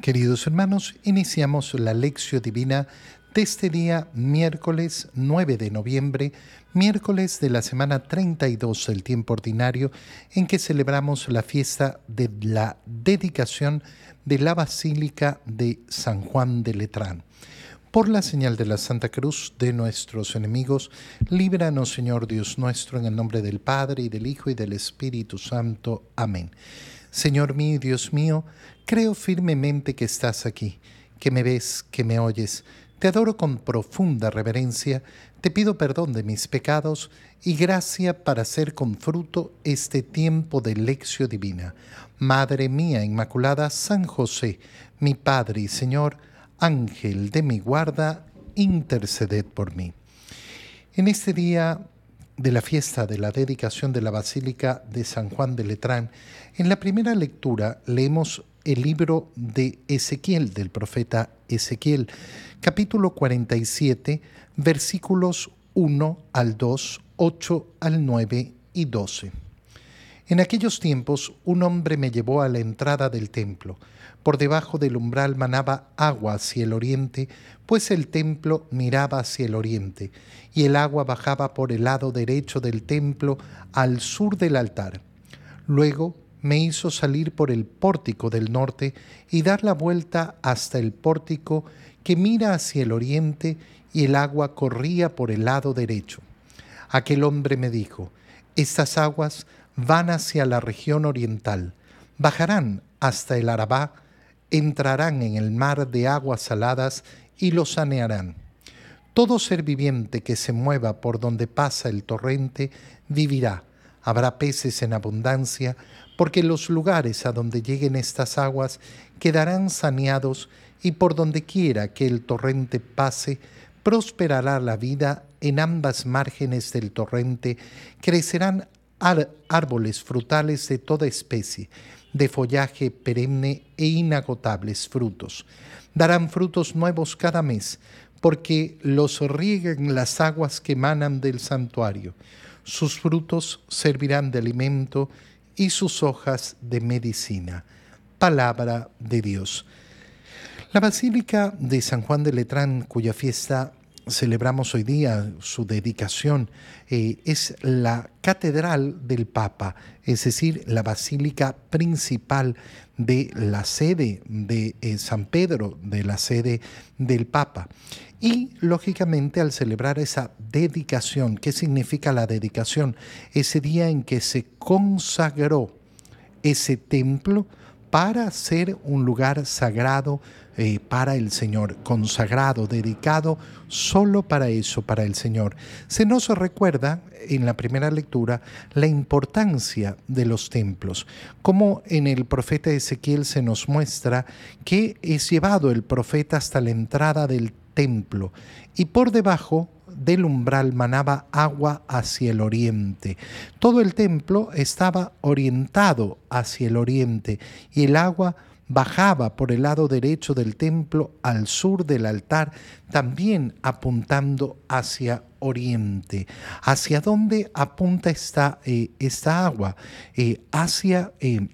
Queridos hermanos, iniciamos la lección divina de este día miércoles 9 de noviembre, miércoles de la semana 32 del tiempo ordinario, en que celebramos la fiesta de la dedicación de la Basílica de San Juan de Letrán. Por la señal de la Santa Cruz de nuestros enemigos, líbranos Señor Dios nuestro, en el nombre del Padre y del Hijo y del Espíritu Santo. Amén. Señor mío Dios mío, creo firmemente que estás aquí, que me ves, que me oyes. Te adoro con profunda reverencia, te pido perdón de mis pecados y gracia para hacer con fruto este tiempo de lección divina. Madre mía Inmaculada, San José, mi Padre y Señor, Ángel de mi guarda, interceded por mí. En este día de la fiesta de la dedicación de la Basílica de San Juan de Letrán, en la primera lectura leemos el libro de Ezequiel, del profeta Ezequiel, capítulo 47, versículos 1 al 2, 8 al 9 y 12. En aquellos tiempos un hombre me llevó a la entrada del templo. Por debajo del umbral manaba agua hacia el oriente, pues el templo miraba hacia el oriente, y el agua bajaba por el lado derecho del templo al sur del altar. Luego me hizo salir por el pórtico del norte y dar la vuelta hasta el pórtico que mira hacia el oriente y el agua corría por el lado derecho. Aquel hombre me dijo, estas aguas van hacia la región oriental, bajarán hasta el Arabá, entrarán en el mar de aguas saladas y lo sanearán. Todo ser viviente que se mueva por donde pasa el torrente vivirá. Habrá peces en abundancia, porque los lugares a donde lleguen estas aguas quedarán saneados y por donde quiera que el torrente pase, prosperará la vida en ambas márgenes del torrente, crecerán árboles frutales de toda especie, de follaje perenne e inagotables frutos. Darán frutos nuevos cada mes, porque los rieguen las aguas que emanan del santuario. Sus frutos servirán de alimento y sus hojas de medicina. Palabra de Dios. La Basílica de San Juan de Letrán, cuya fiesta celebramos hoy día su dedicación, eh, es la catedral del Papa, es decir, la basílica principal de la sede de eh, San Pedro, de la sede del Papa. Y lógicamente al celebrar esa dedicación, ¿qué significa la dedicación? Ese día en que se consagró ese templo para ser un lugar sagrado eh, para el Señor, consagrado, dedicado solo para eso, para el Señor. Se nos recuerda en la primera lectura la importancia de los templos, como en el profeta Ezequiel se nos muestra que es llevado el profeta hasta la entrada del templo y por debajo del umbral manaba agua hacia el oriente. Todo el templo estaba orientado hacia el oriente y el agua bajaba por el lado derecho del templo al sur del altar, también apuntando hacia oriente. ¿Hacia dónde apunta esta, eh, esta agua? Eh, hacia, eh,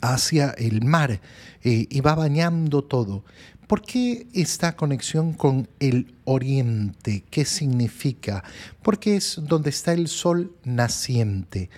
hacia el mar y va bañando todo. ¿Por qué esta conexión con el oriente? ¿Qué significa? Porque es donde está el sol naciente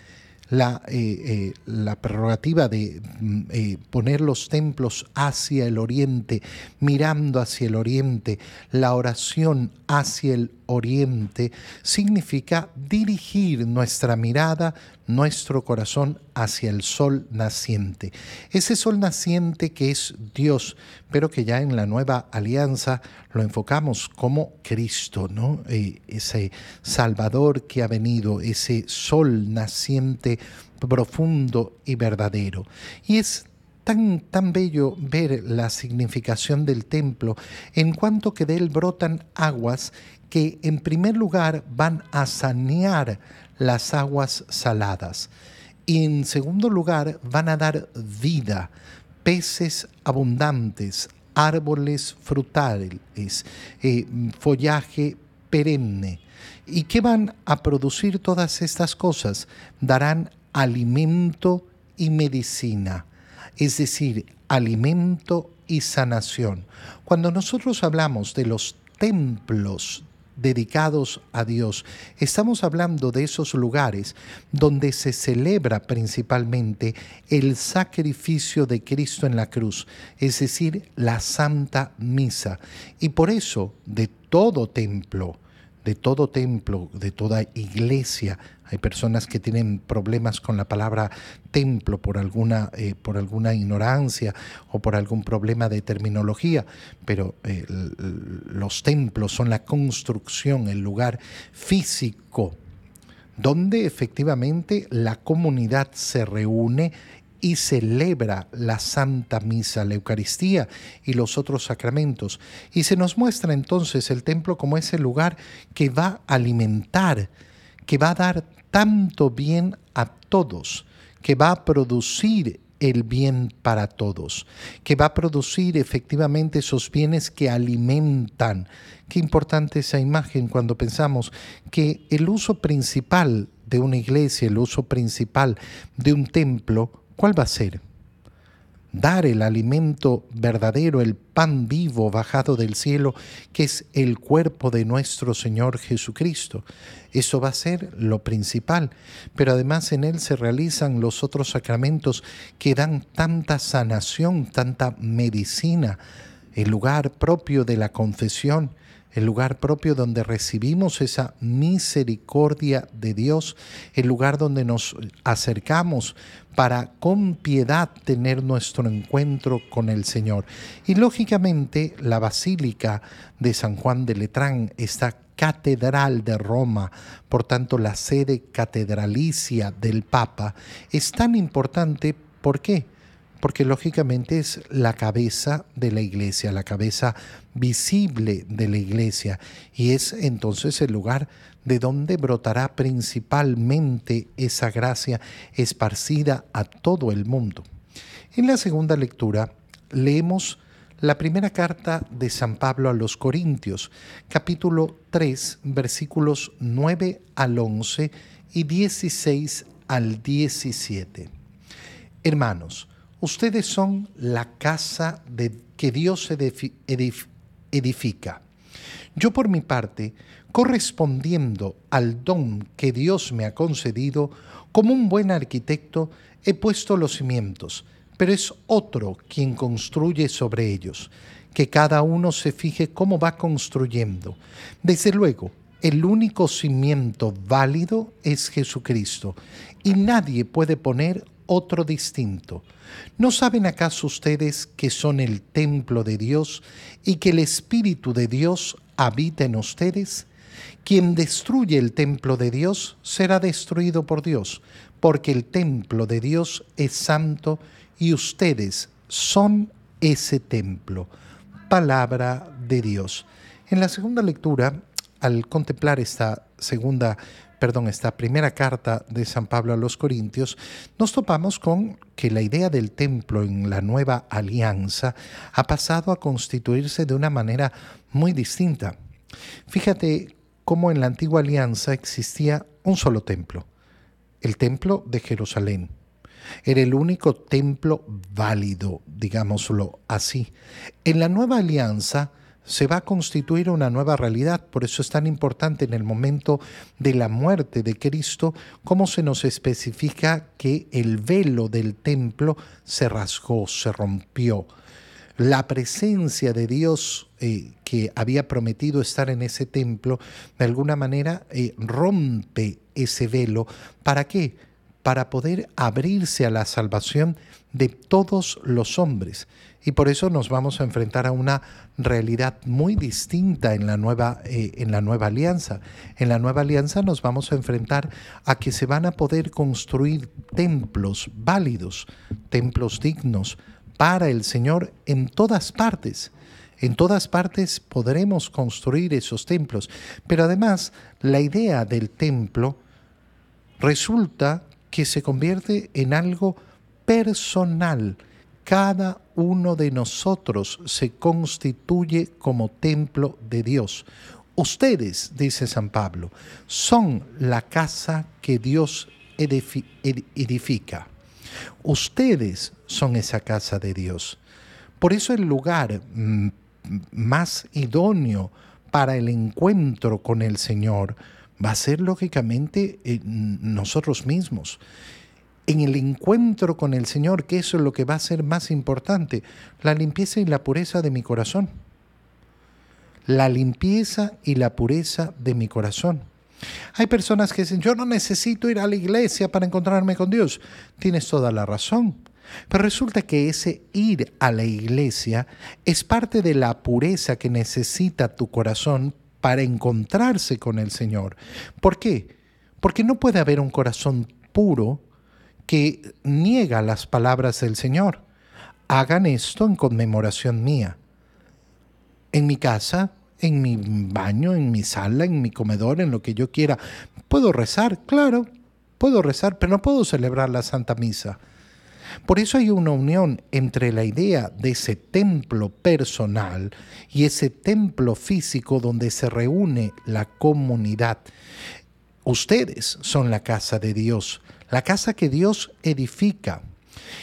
la, eh, eh, la prerrogativa de mm, eh, poner los templos hacia el oriente, mirando hacia el oriente, la oración hacia el oriente, significa dirigir nuestra mirada, nuestro corazón hacia el sol naciente. Ese sol naciente que es Dios, pero que ya en la nueva alianza lo enfocamos como Cristo, ¿no? ese Salvador que ha venido, ese sol naciente profundo y verdadero. Y es tan, tan bello ver la significación del templo en cuanto que de él brotan aguas que en primer lugar van a sanear las aguas saladas y en segundo lugar van a dar vida, peces abundantes, árboles frutales, eh, follaje perenne. ¿Y qué van a producir todas estas cosas? Darán alimento y medicina, es decir, alimento y sanación. Cuando nosotros hablamos de los templos dedicados a Dios. Estamos hablando de esos lugares donde se celebra principalmente el sacrificio de Cristo en la cruz, es decir, la Santa Misa. Y por eso de todo templo, de todo templo, de toda iglesia. Hay personas que tienen problemas con la palabra templo por alguna, eh, por alguna ignorancia o por algún problema de terminología, pero eh, los templos son la construcción, el lugar físico donde efectivamente la comunidad se reúne y celebra la Santa Misa, la Eucaristía y los otros sacramentos. Y se nos muestra entonces el templo como ese lugar que va a alimentar, que va a dar tanto bien a todos, que va a producir el bien para todos, que va a producir efectivamente esos bienes que alimentan. Qué importante esa imagen cuando pensamos que el uso principal de una iglesia, el uso principal de un templo, ¿Cuál va a ser? Dar el alimento verdadero, el pan vivo bajado del cielo, que es el cuerpo de nuestro Señor Jesucristo. Eso va a ser lo principal, pero además en él se realizan los otros sacramentos que dan tanta sanación, tanta medicina, el lugar propio de la confesión, el lugar propio donde recibimos esa misericordia de Dios, el lugar donde nos acercamos para con piedad tener nuestro encuentro con el Señor. Y lógicamente la Basílica de San Juan de Letrán, esta catedral de Roma, por tanto la sede catedralicia del Papa, es tan importante, ¿por qué? Porque lógicamente es la cabeza de la iglesia, la cabeza visible de la iglesia, y es entonces el lugar de donde brotará principalmente esa gracia esparcida a todo el mundo. En la segunda lectura leemos la primera carta de San Pablo a los Corintios, capítulo 3, versículos 9 al 11 y 16 al 17. Hermanos, Ustedes son la casa de, que Dios edifica. Yo por mi parte, correspondiendo al don que Dios me ha concedido, como un buen arquitecto, he puesto los cimientos, pero es otro quien construye sobre ellos. Que cada uno se fije cómo va construyendo. Desde luego, el único cimiento válido es Jesucristo, y nadie puede poner otro distinto. ¿No saben acaso ustedes que son el templo de Dios y que el Espíritu de Dios habita en ustedes? Quien destruye el templo de Dios será destruido por Dios, porque el templo de Dios es santo y ustedes son ese templo. Palabra de Dios. En la segunda lectura, al contemplar esta segunda perdón, esta primera carta de San Pablo a los Corintios, nos topamos con que la idea del templo en la nueva alianza ha pasado a constituirse de una manera muy distinta. Fíjate cómo en la antigua alianza existía un solo templo, el templo de Jerusalén. Era el único templo válido, digámoslo así. En la nueva alianza, se va a constituir una nueva realidad. Por eso es tan importante en el momento de la muerte de Cristo, cómo se nos especifica que el velo del templo se rasgó, se rompió. La presencia de Dios eh, que había prometido estar en ese templo, de alguna manera eh, rompe ese velo. ¿Para qué? Para poder abrirse a la salvación de todos los hombres. Y por eso nos vamos a enfrentar a una realidad muy distinta en la nueva, eh, en la nueva alianza. En la nueva alianza nos vamos a enfrentar a que se van a poder construir templos válidos, templos dignos para el Señor en todas partes. En todas partes podremos construir esos templos. Pero además, la idea del templo resulta que se convierte en algo personal. Cada uno de nosotros se constituye como templo de Dios. Ustedes, dice San Pablo, son la casa que Dios edifica. Ustedes son esa casa de Dios. Por eso el lugar mm, más idóneo para el encuentro con el Señor va a ser lógicamente eh, nosotros mismos. En el encuentro con el Señor, que eso es lo que va a ser más importante, la limpieza y la pureza de mi corazón. La limpieza y la pureza de mi corazón. Hay personas que dicen, yo no necesito ir a la iglesia para encontrarme con Dios. Tienes toda la razón. Pero resulta que ese ir a la iglesia es parte de la pureza que necesita tu corazón para encontrarse con el Señor. ¿Por qué? Porque no puede haber un corazón puro que niega las palabras del Señor. Hagan esto en conmemoración mía. En mi casa, en mi baño, en mi sala, en mi comedor, en lo que yo quiera. ¿Puedo rezar? Claro, puedo rezar, pero no puedo celebrar la Santa Misa. Por eso hay una unión entre la idea de ese templo personal y ese templo físico donde se reúne la comunidad. Ustedes son la casa de Dios, la casa que Dios edifica.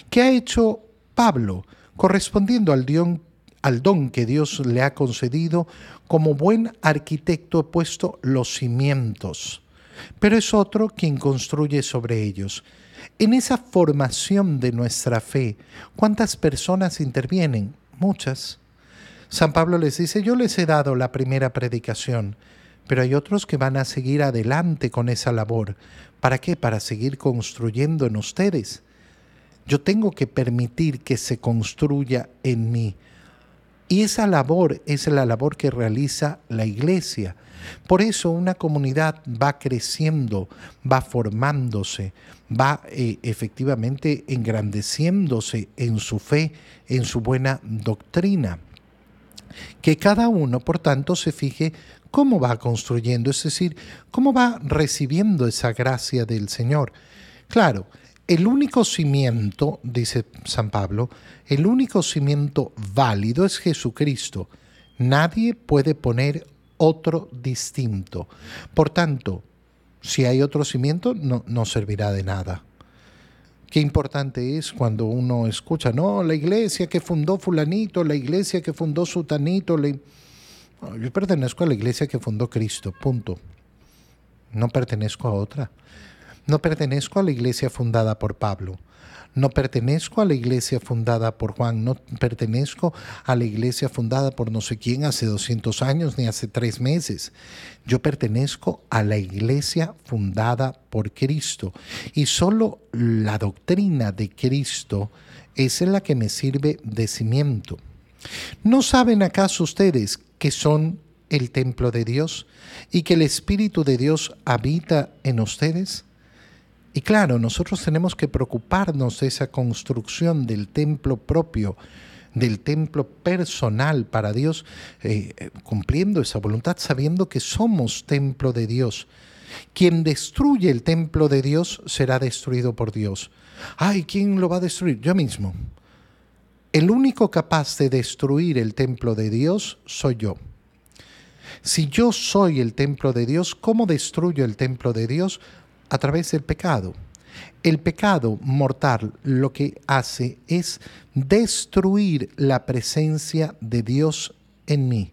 ¿Qué ha hecho Pablo correspondiendo al don, al don que Dios le ha concedido? Como buen arquitecto ha puesto los cimientos, pero es otro quien construye sobre ellos. En esa formación de nuestra fe, ¿cuántas personas intervienen? Muchas. San Pablo les dice, yo les he dado la primera predicación, pero hay otros que van a seguir adelante con esa labor. ¿Para qué? Para seguir construyendo en ustedes. Yo tengo que permitir que se construya en mí. Y esa labor es la labor que realiza la iglesia. Por eso una comunidad va creciendo, va formándose, va eh, efectivamente engrandeciéndose en su fe, en su buena doctrina. Que cada uno, por tanto, se fije cómo va construyendo, es decir, cómo va recibiendo esa gracia del Señor. Claro, el único cimiento, dice San Pablo, el único cimiento válido es Jesucristo. Nadie puede poner otro distinto. Por tanto, si hay otro cimiento, no, no servirá de nada. Qué importante es cuando uno escucha, no, la iglesia que fundó fulanito, la iglesia que fundó sutanito, yo pertenezco a la iglesia que fundó Cristo, punto. No pertenezco a otra. No pertenezco a la iglesia fundada por Pablo. No pertenezco a la iglesia fundada por Juan, no pertenezco a la iglesia fundada por no sé quién hace 200 años ni hace tres meses. Yo pertenezco a la iglesia fundada por Cristo y solo la doctrina de Cristo es la que me sirve de cimiento. ¿No saben acaso ustedes que son el templo de Dios y que el Espíritu de Dios habita en ustedes? Y claro, nosotros tenemos que preocuparnos de esa construcción del templo propio, del templo personal para Dios, eh, cumpliendo esa voluntad, sabiendo que somos templo de Dios. Quien destruye el templo de Dios será destruido por Dios. Ay, ¿quién lo va a destruir? Yo mismo. El único capaz de destruir el templo de Dios soy yo. Si yo soy el templo de Dios, ¿cómo destruyo el templo de Dios? a través del pecado. El pecado mortal lo que hace es destruir la presencia de Dios en mí,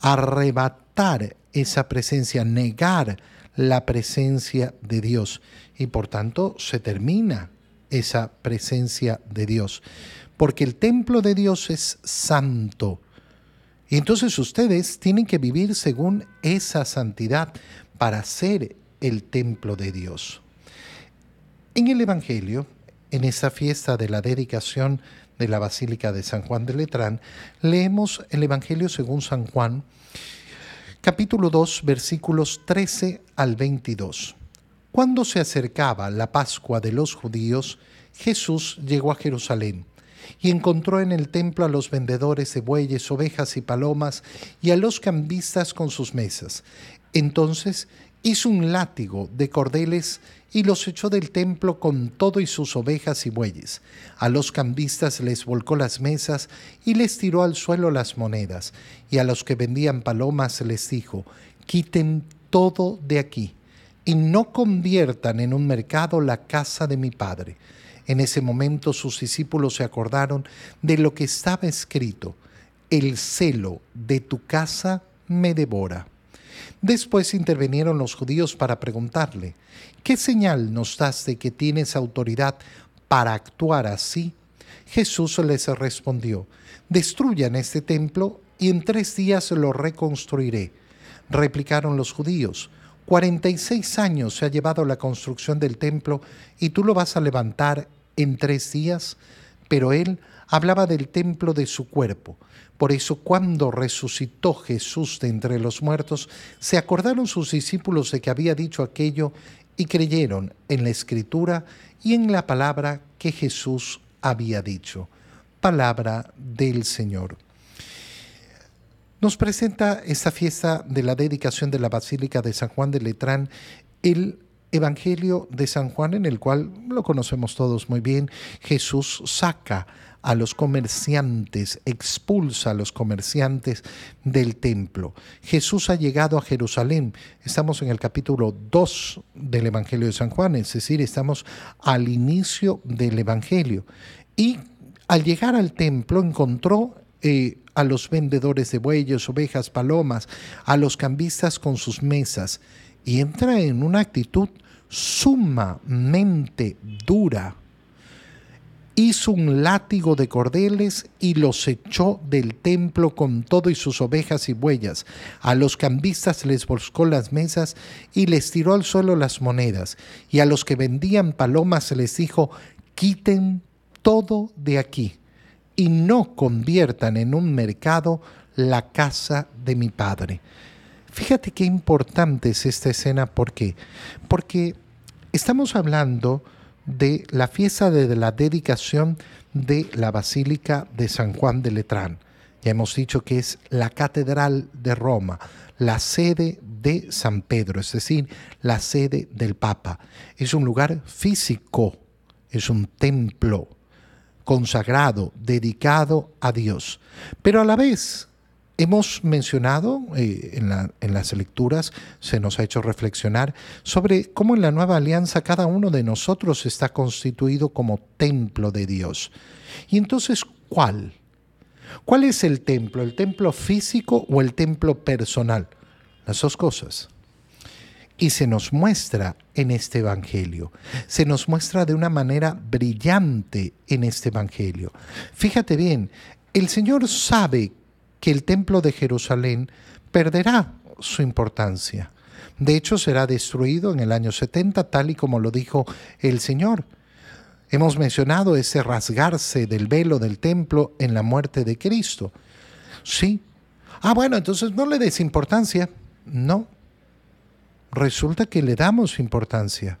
arrebatar esa presencia, negar la presencia de Dios y por tanto se termina esa presencia de Dios, porque el templo de Dios es santo. Y entonces ustedes tienen que vivir según esa santidad para ser el templo de Dios. En el Evangelio, en esa fiesta de la dedicación de la Basílica de San Juan de Letrán, leemos el Evangelio según San Juan, capítulo 2, versículos 13 al 22. Cuando se acercaba la Pascua de los judíos, Jesús llegó a Jerusalén y encontró en el templo a los vendedores de bueyes, ovejas y palomas y a los cambistas con sus mesas. Entonces hizo un látigo de cordeles y los echó del templo con todo y sus ovejas y bueyes. A los cambistas les volcó las mesas y les tiró al suelo las monedas. Y a los que vendían palomas les dijo, quiten todo de aquí y no conviertan en un mercado la casa de mi padre. En ese momento sus discípulos se acordaron de lo que estaba escrito, el celo de tu casa me devora. Después intervinieron los judíos para preguntarle, ¿qué señal nos das de que tienes autoridad para actuar así? Jesús les respondió, destruyan este templo y en tres días lo reconstruiré. Replicaron los judíos, 46 años se ha llevado la construcción del templo y tú lo vas a levantar en tres días. Pero él hablaba del templo de su cuerpo. Por eso cuando resucitó Jesús de entre los muertos, se acordaron sus discípulos de que había dicho aquello y creyeron en la escritura y en la palabra que Jesús había dicho. Palabra del Señor. Nos presenta esta fiesta de la dedicación de la Basílica de San Juan de Letrán el Evangelio de San Juan en el cual lo conocemos todos muy bien. Jesús saca a los comerciantes, expulsa a los comerciantes del templo. Jesús ha llegado a Jerusalén. Estamos en el capítulo 2 del Evangelio de San Juan, es decir, estamos al inicio del Evangelio. Y al llegar al templo encontró eh, a los vendedores de bueyes, ovejas, palomas, a los cambistas con sus mesas, y entra en una actitud sumamente dura. Hizo un látigo de cordeles y los echó del templo con todo y sus ovejas y bueyas. A los cambistas les buscó las mesas y les tiró al suelo las monedas. Y a los que vendían palomas les dijo, quiten todo de aquí y no conviertan en un mercado la casa de mi padre. Fíjate qué importante es esta escena, ¿por qué? Porque estamos hablando de la fiesta de la dedicación de la Basílica de San Juan de Letrán. Ya hemos dicho que es la Catedral de Roma, la sede de San Pedro, es decir, la sede del Papa. Es un lugar físico, es un templo consagrado, dedicado a Dios. Pero a la vez hemos mencionado eh, en, en, las lecturas, se nos ha hecho reflexionar sobre cómo en la nueva alianza cada uno de nosotros está constituido como templo de Dios. Y entonces, ¿cuál? ¿Cuál es el templo? ¿El templo físico o el templo personal? Las dos cosas y se nos muestra en este Evangelio. Se nos muestra de una manera brillante en este Evangelio. Fíjate bien, el Señor sabe que el templo de Jerusalén perderá su importancia. De hecho, será destruido en el año 70, tal y como lo dijo el Señor. Hemos mencionado ese rasgarse del velo del templo en la muerte de Cristo. Sí. Ah, bueno, entonces no le des importancia. No, resulta que le damos importancia.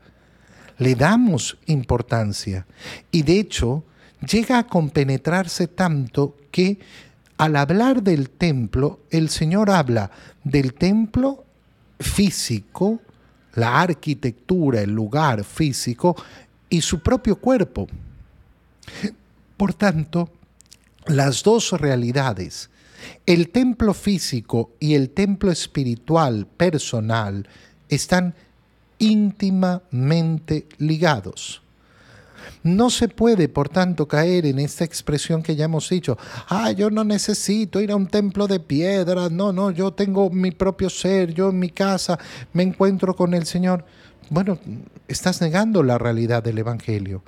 Le damos importancia. Y de hecho, llega a compenetrarse tanto que al hablar del templo, el Señor habla del templo físico, la arquitectura, el lugar físico y su propio cuerpo. Por tanto, las dos realidades, el templo físico y el templo espiritual personal, están íntimamente ligados. No se puede, por tanto, caer en esta expresión que ya hemos dicho, ah, yo no necesito ir a un templo de piedra, no, no, yo tengo mi propio ser, yo en mi casa me encuentro con el Señor. Bueno, estás negando la realidad del Evangelio.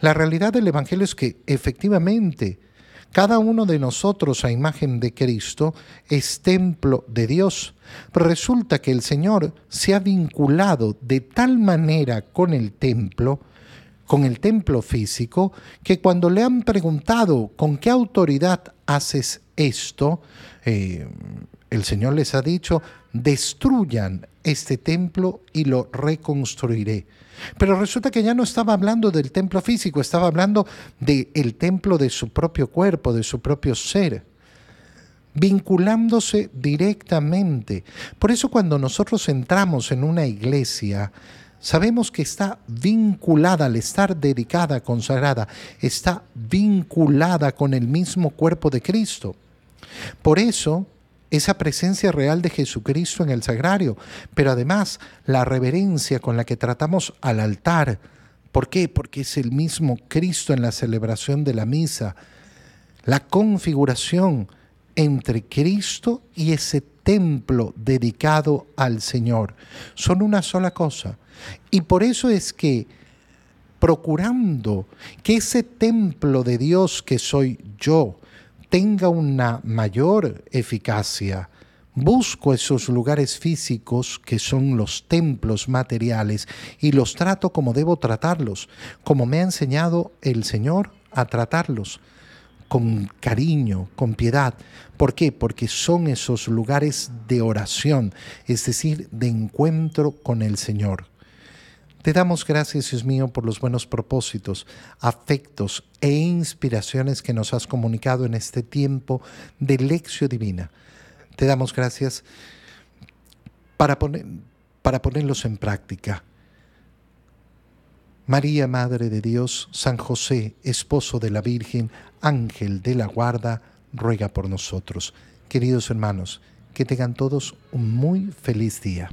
La realidad del Evangelio es que efectivamente cada uno de nosotros a imagen de Cristo es templo de Dios. resulta que el Señor se ha vinculado de tal manera con el templo, con el templo físico, que cuando le han preguntado con qué autoridad haces esto, eh, el Señor les ha dicho, destruyan este templo y lo reconstruiré. Pero resulta que ya no estaba hablando del templo físico, estaba hablando del templo de su propio cuerpo, de su propio ser, vinculándose directamente. Por eso cuando nosotros entramos en una iglesia, sabemos que está vinculada, al estar dedicada, consagrada, está vinculada con el mismo cuerpo de Cristo. Por eso, esa presencia real de Jesucristo en el sagrario, pero además la reverencia con la que tratamos al altar ¿Por qué? Porque es el mismo Cristo en la celebración de la misa, la configuración entre Cristo y ese templo dedicado al Señor. Son una sola cosa. Y por eso es que procurando que ese templo de Dios que soy yo tenga una mayor eficacia, busco esos lugares físicos que son los templos materiales y los trato como debo tratarlos, como me ha enseñado el Señor a tratarlos, con cariño, con piedad. ¿Por qué? Porque son esos lugares de oración, es decir, de encuentro con el Señor. Te damos gracias, Dios mío, por los buenos propósitos, afectos e inspiraciones que nos has comunicado en este tiempo de lección divina. Te damos gracias para, poner, para ponerlos en práctica. María, Madre de Dios, San José, esposo de la Virgen, ángel de la guarda, ruega por nosotros. Queridos hermanos, que tengan todos un muy feliz día.